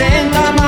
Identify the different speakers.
Speaker 1: en la.